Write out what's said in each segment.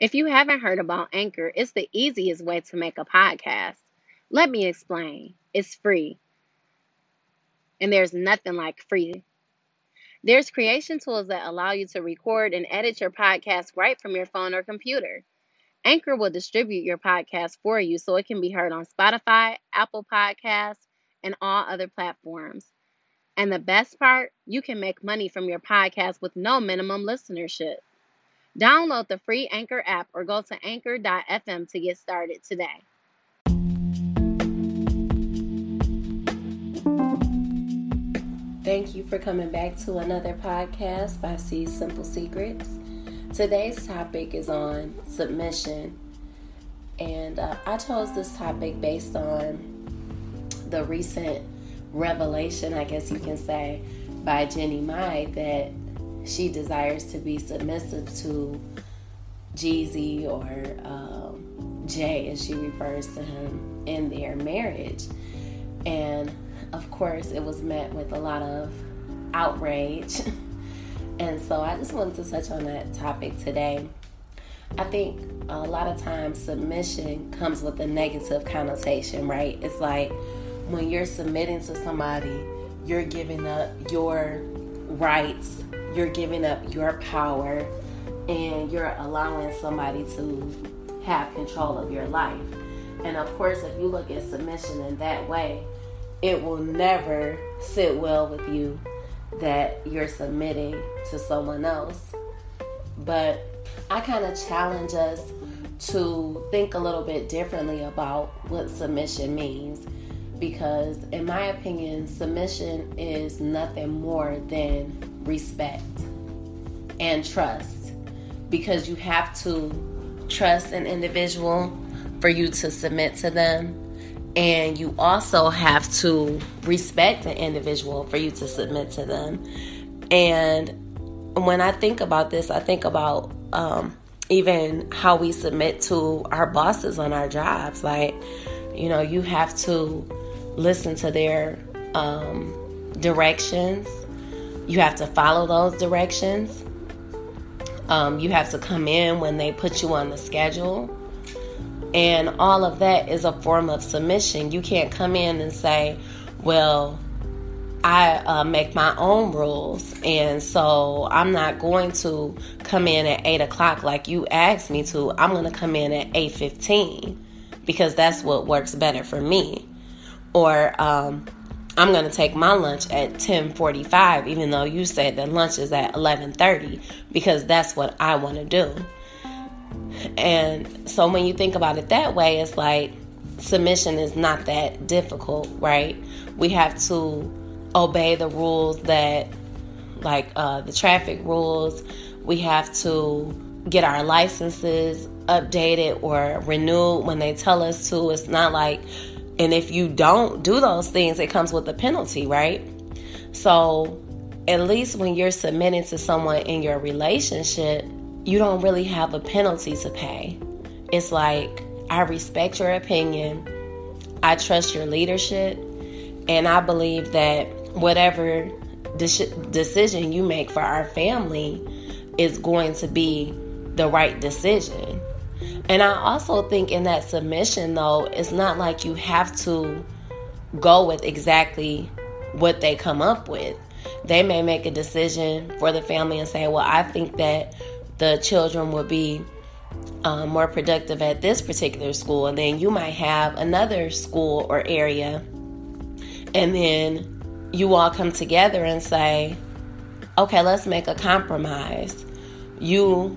If you haven't heard about Anchor, it's the easiest way to make a podcast. Let me explain. It's free. And there's nothing like free. There's creation tools that allow you to record and edit your podcast right from your phone or computer. Anchor will distribute your podcast for you so it can be heard on Spotify, Apple Podcasts, and all other platforms. And the best part, you can make money from your podcast with no minimum listenership. Download the free Anchor app or go to anchor.fm to get started today. Thank you for coming back to another podcast by C Simple Secrets. Today's topic is on submission, and uh, I chose this topic based on the recent revelation, I guess you can say, by Jeannie Mai that she desires to be submissive to Jeezy or um, Jay, as she refers to him in their marriage. And of course, it was met with a lot of outrage. and so I just wanted to touch on that topic today. I think a lot of times submission comes with a negative connotation, right? It's like when you're submitting to somebody, you're giving up your rights you're giving up your power and you're allowing somebody to have control of your life. And of course, if you look at submission in that way, it will never sit well with you that you're submitting to someone else. But I kind of challenge us to think a little bit differently about what submission means because, in my opinion, submission is nothing more than respect, and trust because you have to trust an individual for you to submit to them. And you also have to respect an individual for you to submit to them. And when I think about this, I think about um, even how we submit to our bosses on our jobs. Like, you know, you have to listen to their um, directions you have to follow those directions. Um, you have to come in when they put you on the schedule. And all of that is a form of submission. You can't come in and say, well, I uh, make my own rules, and so I'm not going to come in at eight o'clock like you asked me to. I'm going to come in at eight fifteen because that's what works better for me. Or um, I'm going to take my lunch at 10:45 even though you said that lunch is at 11:30 because that's what I want to do. And so when you think about it that way, it's like submission is not that difficult, right? We have to obey the rules that like uh, the traffic rules. We have to get our licenses updated or renewed when they tell us to. It's not like and if you don't do those things, it comes with a penalty, right? So, at least when you're submitting to someone in your relationship, you don't really have a penalty to pay. It's like, I respect your opinion, I trust your leadership, and I believe that whatever de- decision you make for our family is going to be the right decision. And I also think in that submission, though, it's not like you have to go with exactly what they come up with. They may make a decision for the family and say, well, I think that the children will be um, more productive at this particular school. And then you might have another school or area. And then you all come together and say, okay, let's make a compromise. You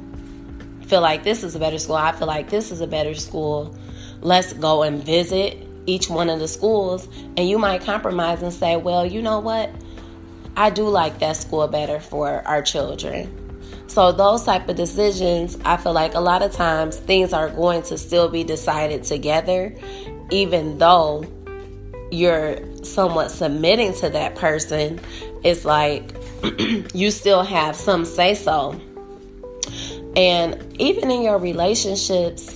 feel like this is a better school. I feel like this is a better school. Let's go and visit each one of the schools. And you might compromise and say, well, you know what? I do like that school better for our children. So those type of decisions, I feel like a lot of times things are going to still be decided together, even though you're somewhat submitting to that person. It's like you still have some say so and even in your relationships,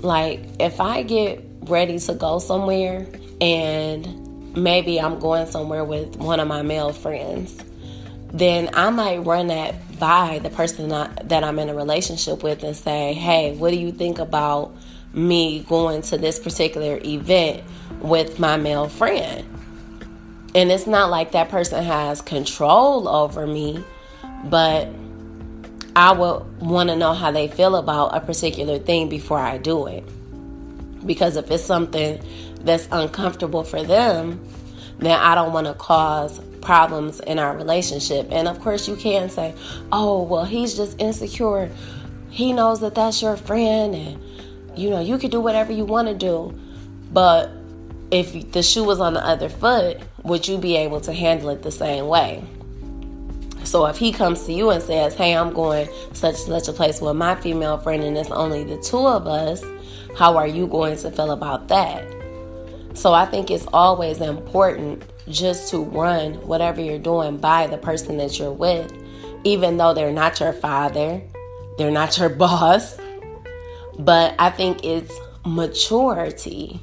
like if I get ready to go somewhere and maybe I'm going somewhere with one of my male friends then I might run that by the person that I'm in a relationship with and say, hey, what do you think about me going to this particular event with my male friend? And it's not like that person has control over me, but I would want to know how they feel about a particular thing before I do it. Because if it's something that's uncomfortable for them, then I don't want to cause problems in our relationship. And of course, you can say, oh, well, he's just insecure. He knows that that's your friend, and you know, you can do whatever you want to do. But if the shoe was on the other foot, would you be able to handle it the same way? So if he comes to you and says, Hey, I'm going such such a place with my female friend and it's only the two of us, how are you going to feel about that? So I think it's always important just to run whatever you're doing by the person that you're with, even though they're not your father, they're not your boss. But I think it's maturity.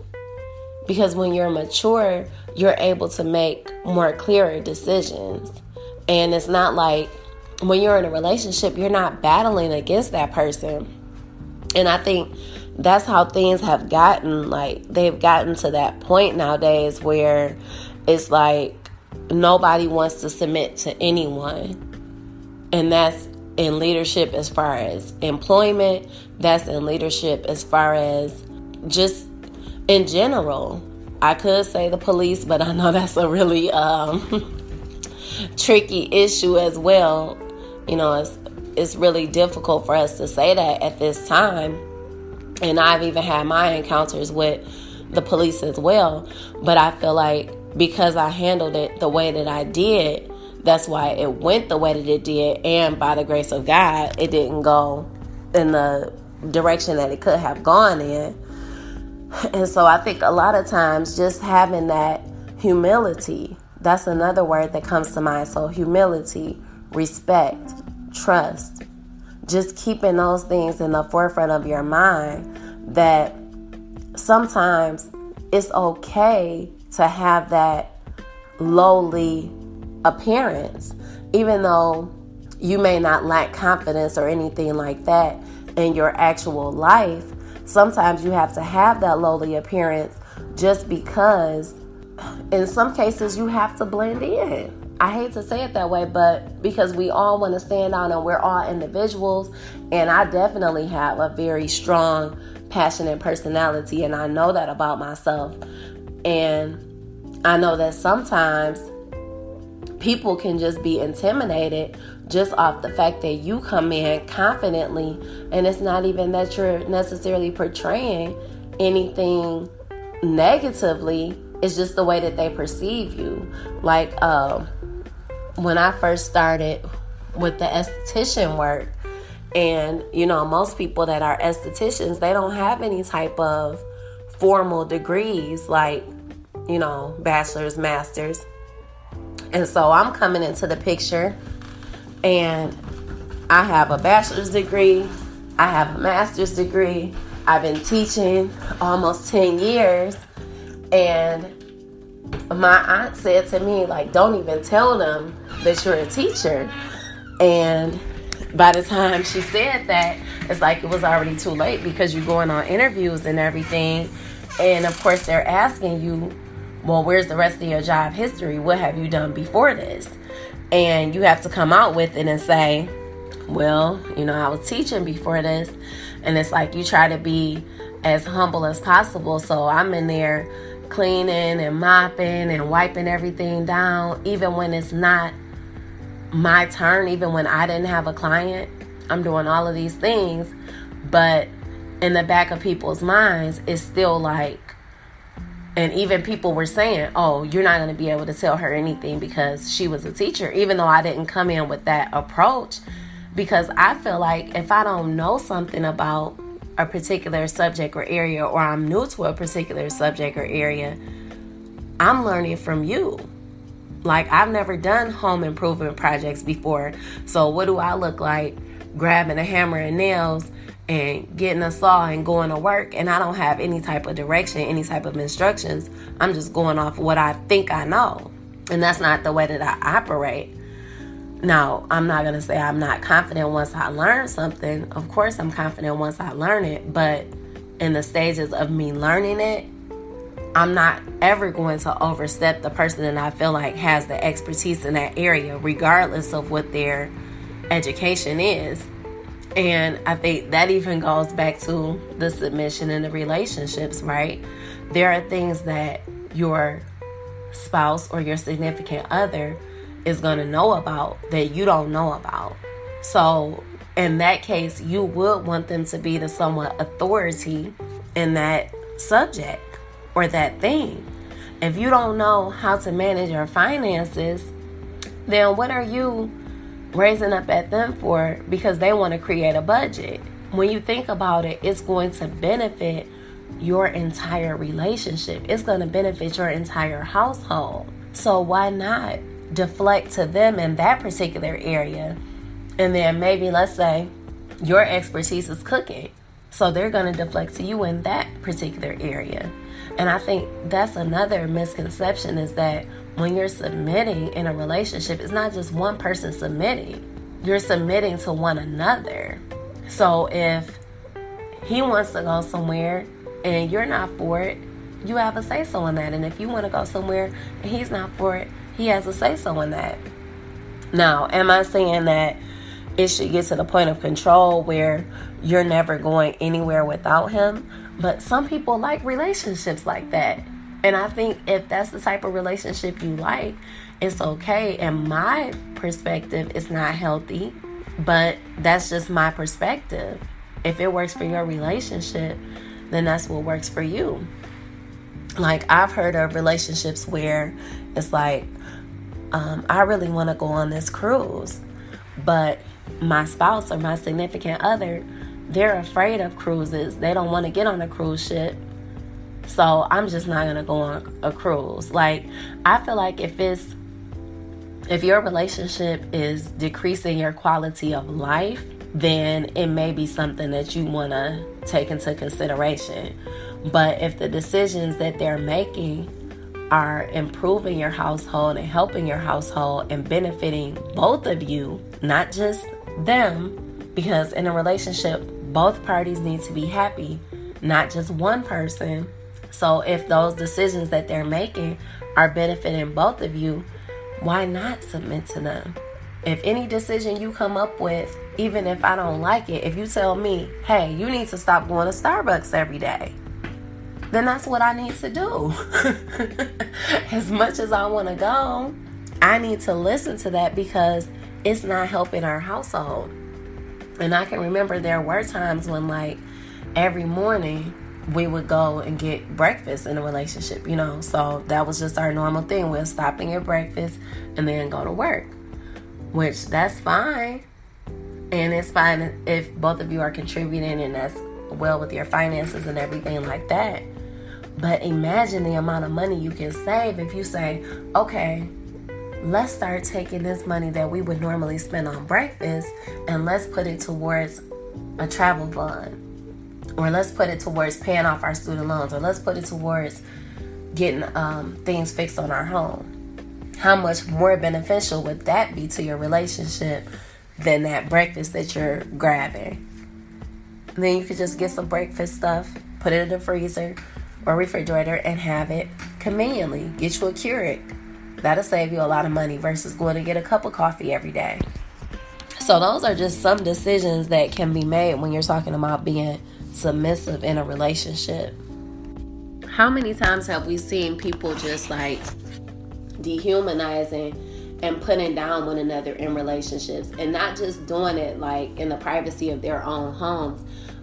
Because when you're mature, you're able to make more clearer decisions. And it's not like when you're in a relationship, you're not battling against that person. And I think that's how things have gotten like they've gotten to that point nowadays where it's like nobody wants to submit to anyone. And that's in leadership as far as employment, that's in leadership as far as just in general. I could say the police, but I know that's a really um, tricky issue as well. You know, it's it's really difficult for us to say that at this time. And I've even had my encounters with the police as well. But I feel like because I handled it the way that I did, that's why it went the way that it did. And by the grace of God, it didn't go in the direction that it could have gone in. And so I think a lot of times just having that humility, that's another word that comes to mind. So humility, respect, trust, just keeping those things in the forefront of your mind that sometimes it's okay to have that lowly appearance, even though you may not lack confidence or anything like that in your actual life. Sometimes you have to have that lowly appearance just because, in some cases, you have to blend in. I hate to say it that way, but because we all want to stand out and we're all individuals, and I definitely have a very strong, passionate personality, and I know that about myself. And I know that sometimes people can just be intimidated just off the fact that you come in confidently and it's not even that you're necessarily portraying anything negatively it's just the way that they perceive you like um, when i first started with the esthetician work and you know most people that are estheticians they don't have any type of formal degrees like, you know, bachelor's, master's. And so I'm coming into the picture and I have a bachelor's degree, I have a master's degree. I've been teaching almost 10 years and my aunt said to me like don't even tell them that you're a teacher. And by the time she said that, it's like it was already too late because you're going on interviews and everything and of course, they're asking you, well, where's the rest of your job history? What have you done before this? And you have to come out with it and say, well, you know, I was teaching before this. And it's like you try to be as humble as possible. So I'm in there cleaning and mopping and wiping everything down, even when it's not my turn, even when I didn't have a client. I'm doing all of these things. But in the back of people's minds is still like and even people were saying, "Oh, you're not going to be able to tell her anything because she was a teacher," even though I didn't come in with that approach because I feel like if I don't know something about a particular subject or area or I'm new to a particular subject or area, I'm learning from you. Like I've never done home improvement projects before. So what do I look like grabbing a hammer and nails and getting a saw and going to work and I don't have any type of direction, any type of instructions. I'm just going off what I think I know. And that's not the way that I operate. Now, I'm not going to say I'm not confident once I learn something. Of course, I'm confident once I learn it, but in the stages of me learning it, I'm not ever going to overstep the person that I feel like has the expertise in that area, regardless of what their education is. And I think that even goes back to the submission and the relationships, right? There are things that your spouse or your significant other is going to know about that you don't know about. So, in that case, you would want them to be the somewhat authority in that subject or that thing. If you don't know how to manage your finances, then what are you raising up at them for because they want to create a budget? When you think about it, it's going to benefit your entire relationship. It's going to benefit your entire household. So why not deflect to them in that particular area? And then maybe let's say your expertise is cooking. So they're going to deflect to you in that particular area. And I think that's another misconception is that when you're submitting in a relationship, it's not just one person submitting, you're submitting to one another. So if he wants to go somewhere and you're not for it, you have a say so in that. And if you want to go somewhere and he's not for it, he has a say so in that. Now, am I saying that it should get to the point of control where you're never going anywhere without him? But some people like relationships like that. And I think if that's the type of relationship you like, it's okay. And my perspective is not healthy, but that's just my perspective. If it works for your relationship, then that's what works for you. Like, I've heard of relationships where it's like, um, I really want to go on this cruise, but my spouse or my significant other, they're afraid of cruises. They don't want to get on a cruise ship. So I'm just not going to go on a cruise. Like, I feel like if it's, if your relationship is decreasing your quality of life, then it may be something that you want to take into consideration. But if the decisions that they're making are improving your household and helping your household and benefiting both of you, not just them, because in a relationship, both parties need to be happy, not just one person. So if those decisions that they're making are benefiting both of you, why not submit to them? If any decision you come up with, even if I don't like it, if you tell me, hey, you need to stop going to Starbucks every day, then that's what I need to do. as much as I want to go, I need to listen to that because it's not helping our household. And I can remember there were times when, like, every morning we would go and get breakfast in a relationship, you know. So that was just our normal thing. We'll stop and get breakfast and then go to work which that's fine. And it's fine if both of you are contributing and that's well with your finances and everything like that. But imagine the amount of money you can save if you say, okay, let's start taking this money that we would normally spend on breakfast and let's put it towards a travel fund. Or let's put it towards paying off our student loans. Or let's put it towards getting um, things fixed on our home how much more beneficial would that be to your relationship than that breakfast that you're grabbing? And then you could just get some breakfast stuff, put it in the freezer or refrigerator, and have it conveniently. Get you a Keurig. That'll save you a lot of money versus going to get a cup of coffee every day. So, those are just some decisions that can be made when you're talking about being submissive in a relationship. How many times have we seen people just like dehumanizing and putting down one another in relationships and not just doing it like in the privacy of their own homes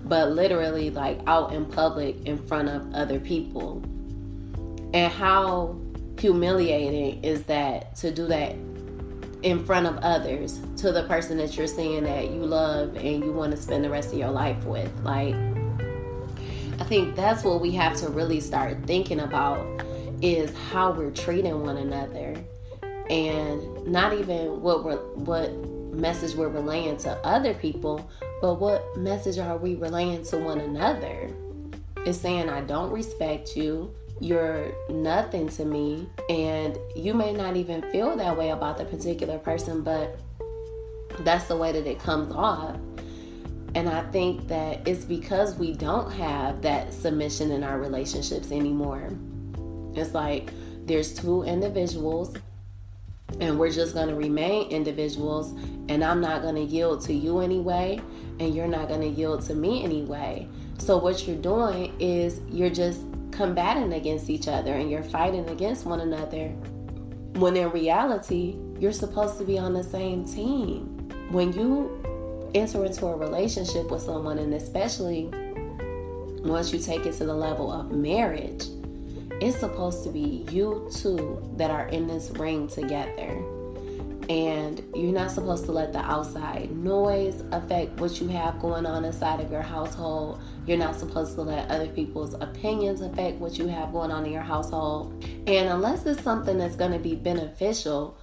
but literally like out in public in front of other people. And how humiliating is that to do that in front of others to the person that you're seeing that you love and you want to spend the rest of your life with like I think that's what we have to really start thinking about is how we're treating one another and not even what we're what message we're relaying to other people but what message are we relaying to one another it's saying i don't respect you you're nothing to me and you may not even feel that way about the particular person but that's the way that it comes off. And I think that it's because we don't have that submission in our relationships anymore. It's like there's two individuals and we're just going to remain individuals and I'm not going to yield to you anyway and you're not going to yield to me anyway. So what you're doing is you're just combating against each other and you're fighting against one another when in reality you're supposed to be on the same team. When you enter into a relationship with someone and especially once you take it to the level of marriage, it's supposed to be you two that are in this ring together. And you're not supposed to let the outside noise affect what you have going on inside of your household. You're not supposed to let other people's opinions affect what you have going on in your household. And unless it's something that's going to be beneficial,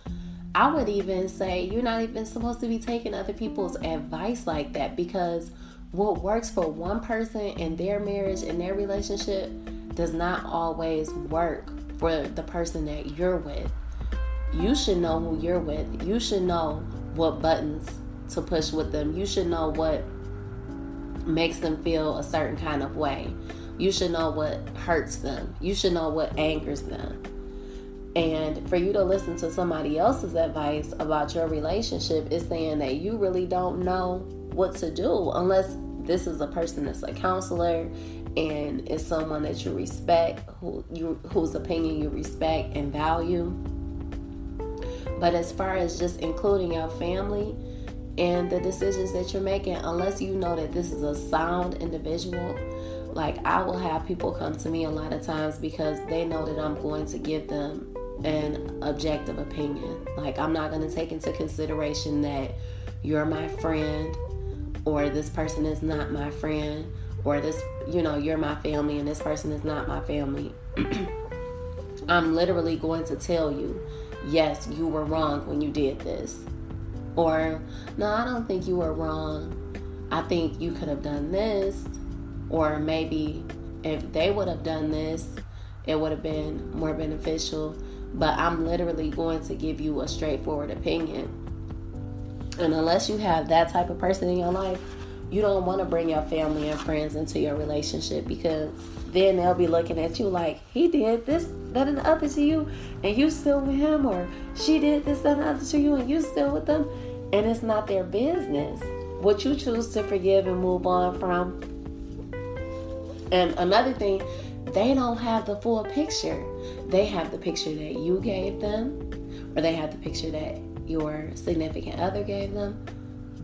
I would even say you're not even supposed to be taking other people's advice like that because what works for one person in their marriage and their relationship does not always work for the person that you're with. You should know who you're with. You should know what buttons to push with them. You should know what makes them feel a certain kind of way. You should know what hurts them. You should know what angers them. And for you to listen to somebody else's advice about your relationship is saying that you really don't know what to do unless this is a person that's a counselor and is someone that you respect, who you whose opinion you respect and value. But as far as just including your family and the decisions that you're making, unless you know that this is a sound individual, like I will have people come to me a lot of times because they know that I'm going to give them an objective opinion. Like I'm not going to take into consideration that you're my friend or this person is not my friend or this, you know, you're my family and this person is not my family. I'm literally going to tell you, yes, you were wrong when you did this. Or, no, I don't think you were wrong. I think you could have done this. Or maybe if they would have done this, it would have been more beneficial. But I'm literally going to give you a straightforward opinion. And unless you have that type of person in your life, you don't want to bring your family and friends into your relationship because then they'll be looking at you like he did this, that, and the other to you, and you still with him, or she did this, that, and the other to you, and you still with them, and it's not their business. What you choose to forgive and move on from. And another thing, they don't have the full picture. They have the picture that you gave them, or they have the picture that your significant other gave them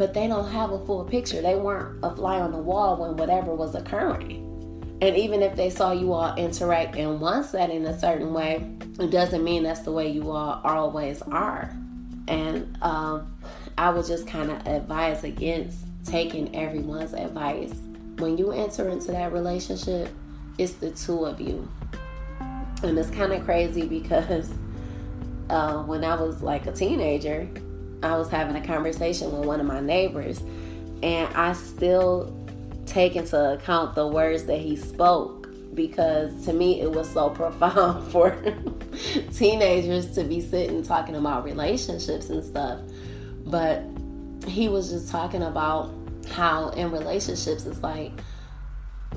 but they don't have a full picture. They weren't a fly on the wall when whatever was occurring. And even if they saw you all interact in one setting a certain way, it doesn't mean that's the way you all always are. And um, I would just kind of advise against taking everyone's advice. When you enter into that relationship, it's the two of you. And it's kind of crazy because uh, when I was like a teenager, I was having a conversation with one of my neighbors, and I still take into account the words that he spoke because to me it was so profound for teenagers to be sitting talking about relationships and stuff. But he was just talking about how in relationships it's like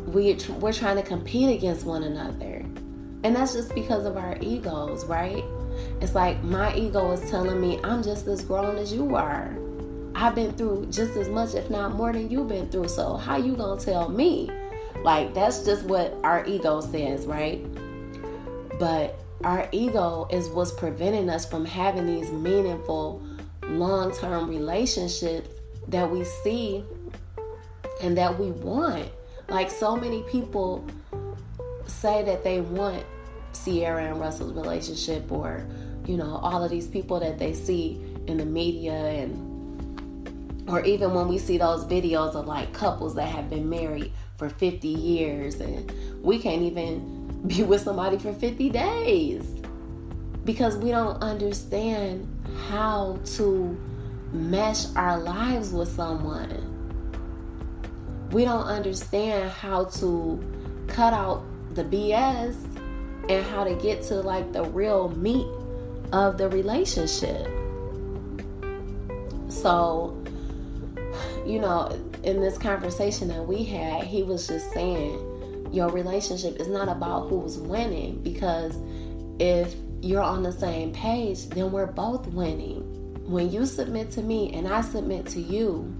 we we're trying to compete against one another. And that's just because of our egos, right? It's like my ego is telling me I'm just as grown as you are. I've been through just as much, if not more than you've been through. So how you gonna tell me? Like that's just what our ego says, right? But our ego is what's preventing us from having these meaningful long-term relationships that we see and that we want. Like so many people say that they want Ciara and Russell's relationship or, you know, all of these people that they see in the media and or even when we see those videos of like couples that have been married for 50 years and we can't even be with somebody for 50 days because we don't understand how to mesh our lives with someone. We don't understand how to cut out the BS and how to get to like the real meat of the relationship. So you know, in this conversation that we had, he was just saying your relationship is not about who's winning because if you're on the same page, then we're both winning. When you submit to me and I submit to you,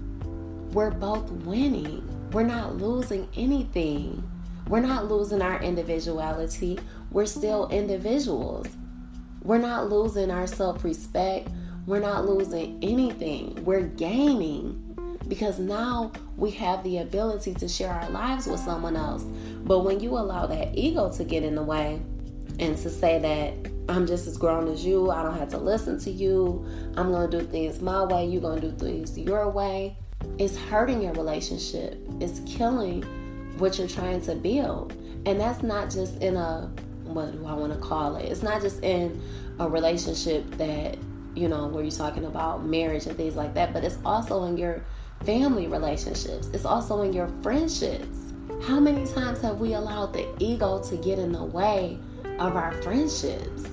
we're both winning. We're not losing anything. We're not losing our individuality. We're still individuals. We're not losing our self respect. We're not losing anything. We're gaining because now we have the ability to share our lives with someone else. But when you allow that ego to get in the way and to say that I'm just as grown as you, I don't have to listen to you, I'm to do things my way, you're to do things your way, it's hurting your relationship. It's killing what you're trying to build. And that's not just in a, what do I want to call it? It's not just in a relationship that, you know, where you're talking about marriage and things like that, but it's also in your family relationships. It's also in your friendships. How many times have we allowed the ego to get in the way of our friendships?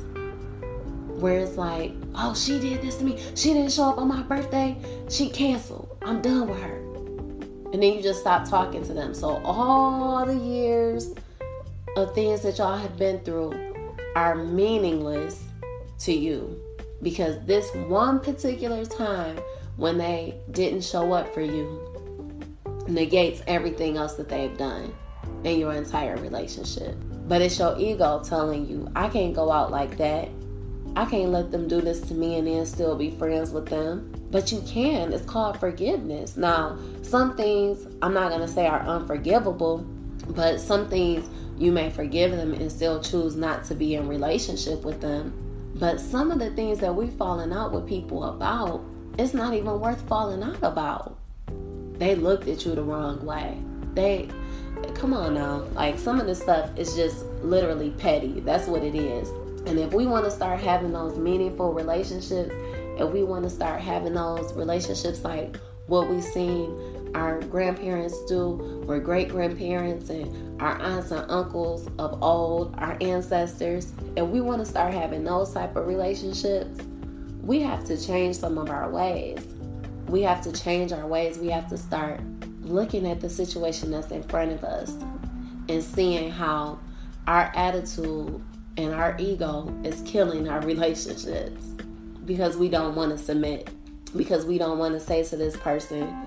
Where it's like, oh, she did this to me. She didn't show up on my birthday. She canceled. I'm done with her. And then you just stop talking to them. So all the years of things that y'all have been through are meaningless to you because this one particular time when they didn't show up for you negates everything else that they've done in your entire relationship. But it's your ego telling you, I can't go out like that. I can't let them do this to me and then still be friends with them. But you can. It's called forgiveness. Now, some things I'm not going to say are unforgivable, but some things you may forgive them and still choose not to be in relationship with them. But some of the things that we've fallen out with people about, it's not even worth falling out about. They looked at you the wrong way. They come on now. Like some of this stuff is just literally petty. That's what it is. And if we want to start having those meaningful relationships, if we want to start having those relationships like what we've seen our grandparents do, or great grandparents and our aunts and uncles of old, our ancestors, and we want to start having those type of relationships, we have to change some of our ways. We have to change our ways. We have to start looking at the situation that's in front of us and seeing how our attitude and our ego is killing our relationships because we don't want to submit, because we don't want to say to this person,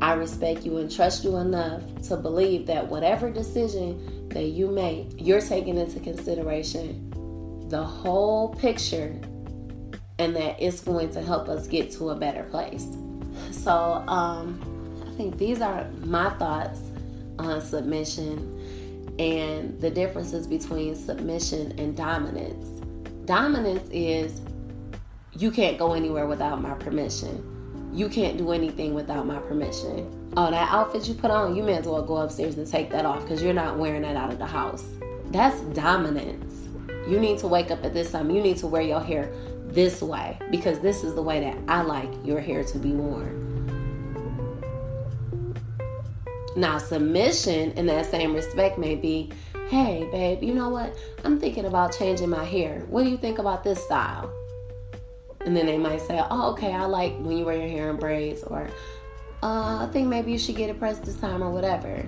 I respect you and trust you enough to believe that whatever decision that you make, you're taking into consideration the whole picture and that it's going to help us get to a better place. So, um, I think these are my thoughts on submission and the differences between submission and dominance. Dominance is you can't go anywhere without my permission. You can't do anything without my permission. Oh, that outfit you put on, you may as well go upstairs and take that off because you're not wearing that out of the house. That's dominance. You need to wake up at this time. You need to wear your hair this way because this is the way that I like your hair to be worn. Now, submission in that same respect may be hey, babe, you know what? I'm thinking about changing my hair. What do you think about this style? And then they might say, oh, okay, I like when you wear your hair in braids, or uh, I think maybe you should get it pressed this time, or whatever.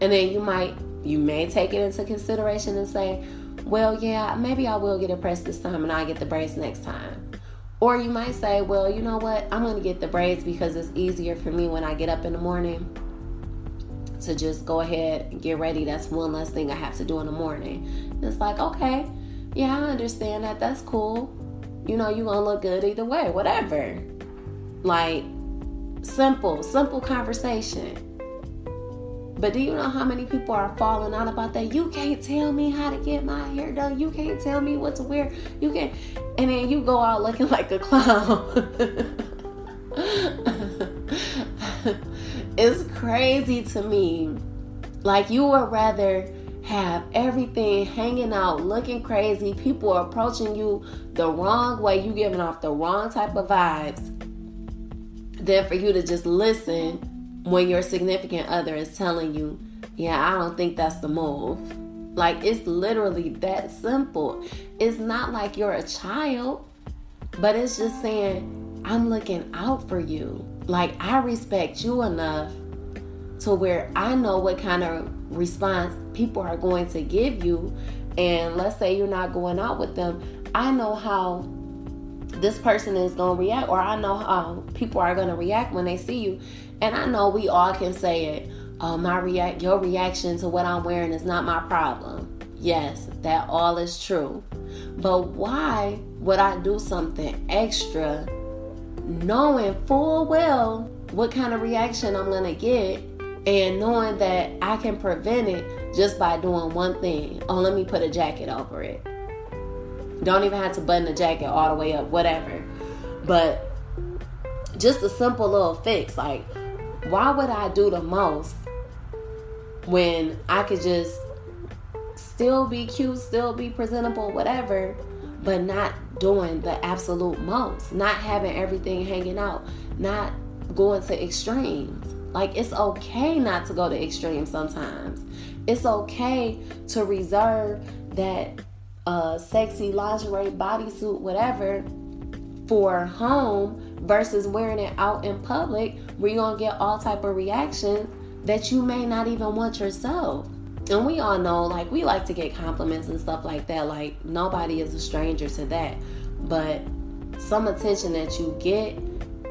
And then you might, you may take it into consideration and say, well, yeah, maybe I will get it pressed this time and I'll get the braids next time. Or you might say, well, you know what? I'm going to get the braids because it's easier for me when I get up in the morning to just go ahead and get ready. That's one less thing I have to do in the morning. It's like, okay, yeah, I understand that. That's cool. You know, you're to look good either way, whatever. Like, simple, simple conversation. But do you know how many people are falling out about that? You can't tell me how to get my hair done. You can't tell me what to wear. You can't. And then you go out looking like a clown. it's crazy to me. Like you would rather have everything hanging out, looking crazy, people are approaching you the wrong way, you giving off the wrong type of vibes, than for you to just listen when your significant other is telling you, yeah, I don't think that's the move. Like it's literally that simple. It's not like you're a child, but it's just saying, I'm looking out for you. Like, I respect you enough to where I know what kind of response people are going to give you. And let's say you're not going out with them, I know how this person is going to react, or I know how people are going to react when they see you. And I know we all can say it. Oh, my react, your reaction to what I'm wearing is not my problem. Yes, that all is true. But why would I do something extra knowing full well what kind of reaction I'm going to get and knowing that I can prevent it just by doing one thing? Oh, let me put a jacket over it. Don't even have to button the jacket all the way up, whatever. But just a simple little fix. Like, why would I do the most when I could just still be cute, still be presentable, whatever, but not doing the absolute most, not having everything hanging out, not going to extremes. Like it's okay not to go to extremes sometimes. It's okay to reserve that uh, sexy lingerie bodysuit, whatever, for home versus wearing it out in public where you're gonna get all type of reactions that you may not even want yourself. And we all know like we like to get compliments and stuff like that. Like nobody is a stranger to that. But some attention that you get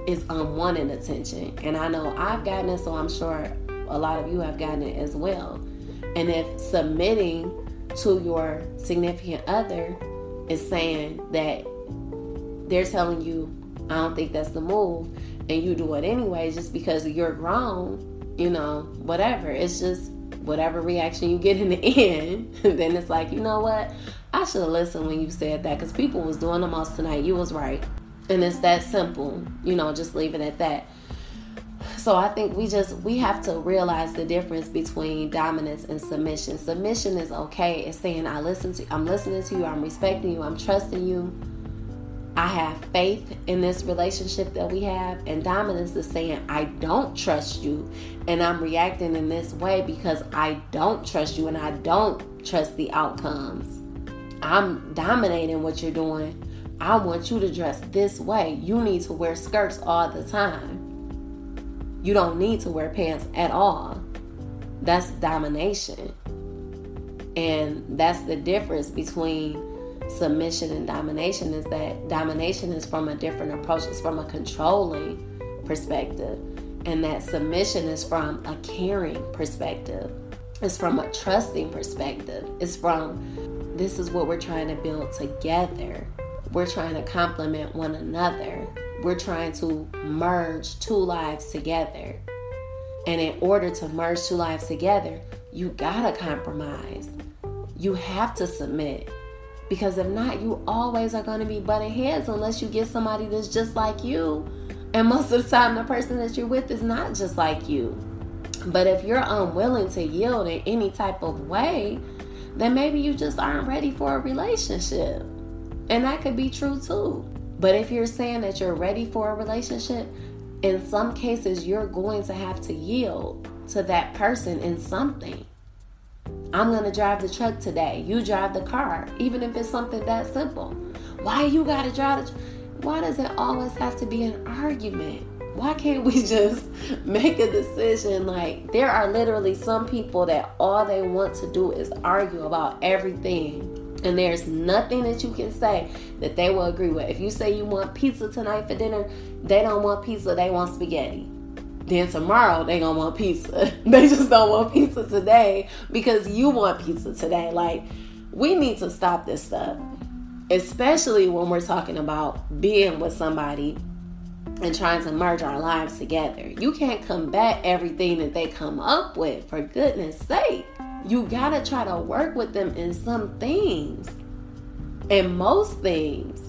is um, unwanted attention and i know i've gotten it so i'm sure a lot of you have gotten it as well and if submitting to your significant other is saying that they're telling you i don't think that's the move and you do it anyway just because you're grown you know whatever it's just whatever reaction you get in the end, then it's like, you know what? I should have listened when you said that because people was doing the most tonight. You was right. And it's that simple, you know, just leave it at that. So I think we just we have to realize the difference between dominance and submission. Submission is okay. It's saying I listen to I'm listening to you, I'm respecting you, I'm trusting you I have faith in this relationship that we have, and dominance is saying, I don't trust you, and I'm reacting in this way because I don't trust you and I don't trust the outcomes. I'm dominating what you're doing. I want you to dress this way. You need to wear skirts all the time. You don't need to wear pants at all. That's domination. And that's the difference between submission and domination is that domination is from a different approach, it's from a controlling perspective, and that submission is from a caring perspective, it's from a trusting perspective, it's from this is what we're trying to build together. We're trying to complement one another. We're trying to merge two lives together. And in order to merge two lives together, you gotta compromise. You have to submit. Because if not, you always are to be butting heads unless you get somebody that's just like you. And most of the time, the person that you're with is not just like you. But if you're unwilling to yield in any type of way, then maybe you just aren't ready for a relationship. And that could be true too. But if you're saying that you're ready for a relationship, in some cases, you're going to have to yield to that person in something. I'm gonna drive the truck today. You drive the car, even if it's something that simple. Why you gotta drive the? Tr- Why does it always have to be an argument? Why can't we just make a decision? Like there are literally some people that all they want to do is argue about everything. And there's nothing that you can say that they will agree with. If you say you want pizza tonight for dinner, they don't want pizza, they want spaghetti then tomorrow they gonna want pizza. they just don't want pizza today because you want pizza today. Like we need to stop this stuff. Especially when we're talking about being with somebody and trying to merge our lives together. You can't combat everything that they come up with, for goodness sake. You gotta try to work with them in some things, and most things.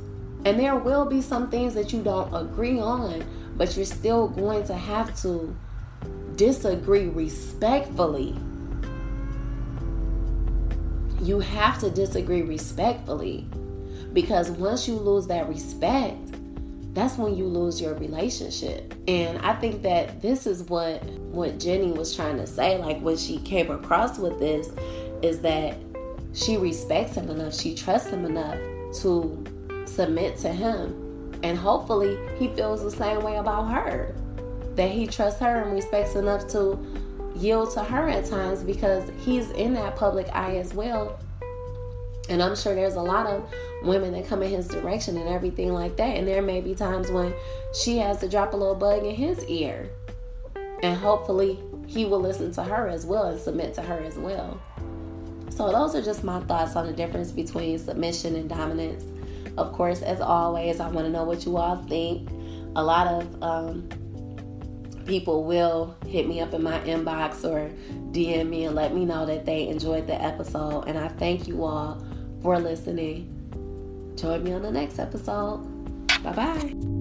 And there will be some things that you don't agree on, but you're still going to have to disagree respectfully. You have to disagree respectfully because once you lose that respect, that's when you lose your relationship. And I think that this is what what Jeannie was trying to say like what she came across with this is that she respects him enough, she trusts him enough to submit to him and hopefully he feels the same way about her. that he trusts her and respects enough to yield to her at times because he's in that public eye as well. And I'm sure there's a lot of women that come in his direction and everything like that. And there may be times when she has to drop a little bug in his ear. And hopefully he will listen to her as well and submit to her as well. So, those are just my thoughts on the difference between submission and dominance. Of course, as always, I want to know what you all think. A lot of um, people will hit me up in my inbox or DM me and let me know that they enjoyed the episode. And I thank you all for listening. Join me on the next episode. Bye bye.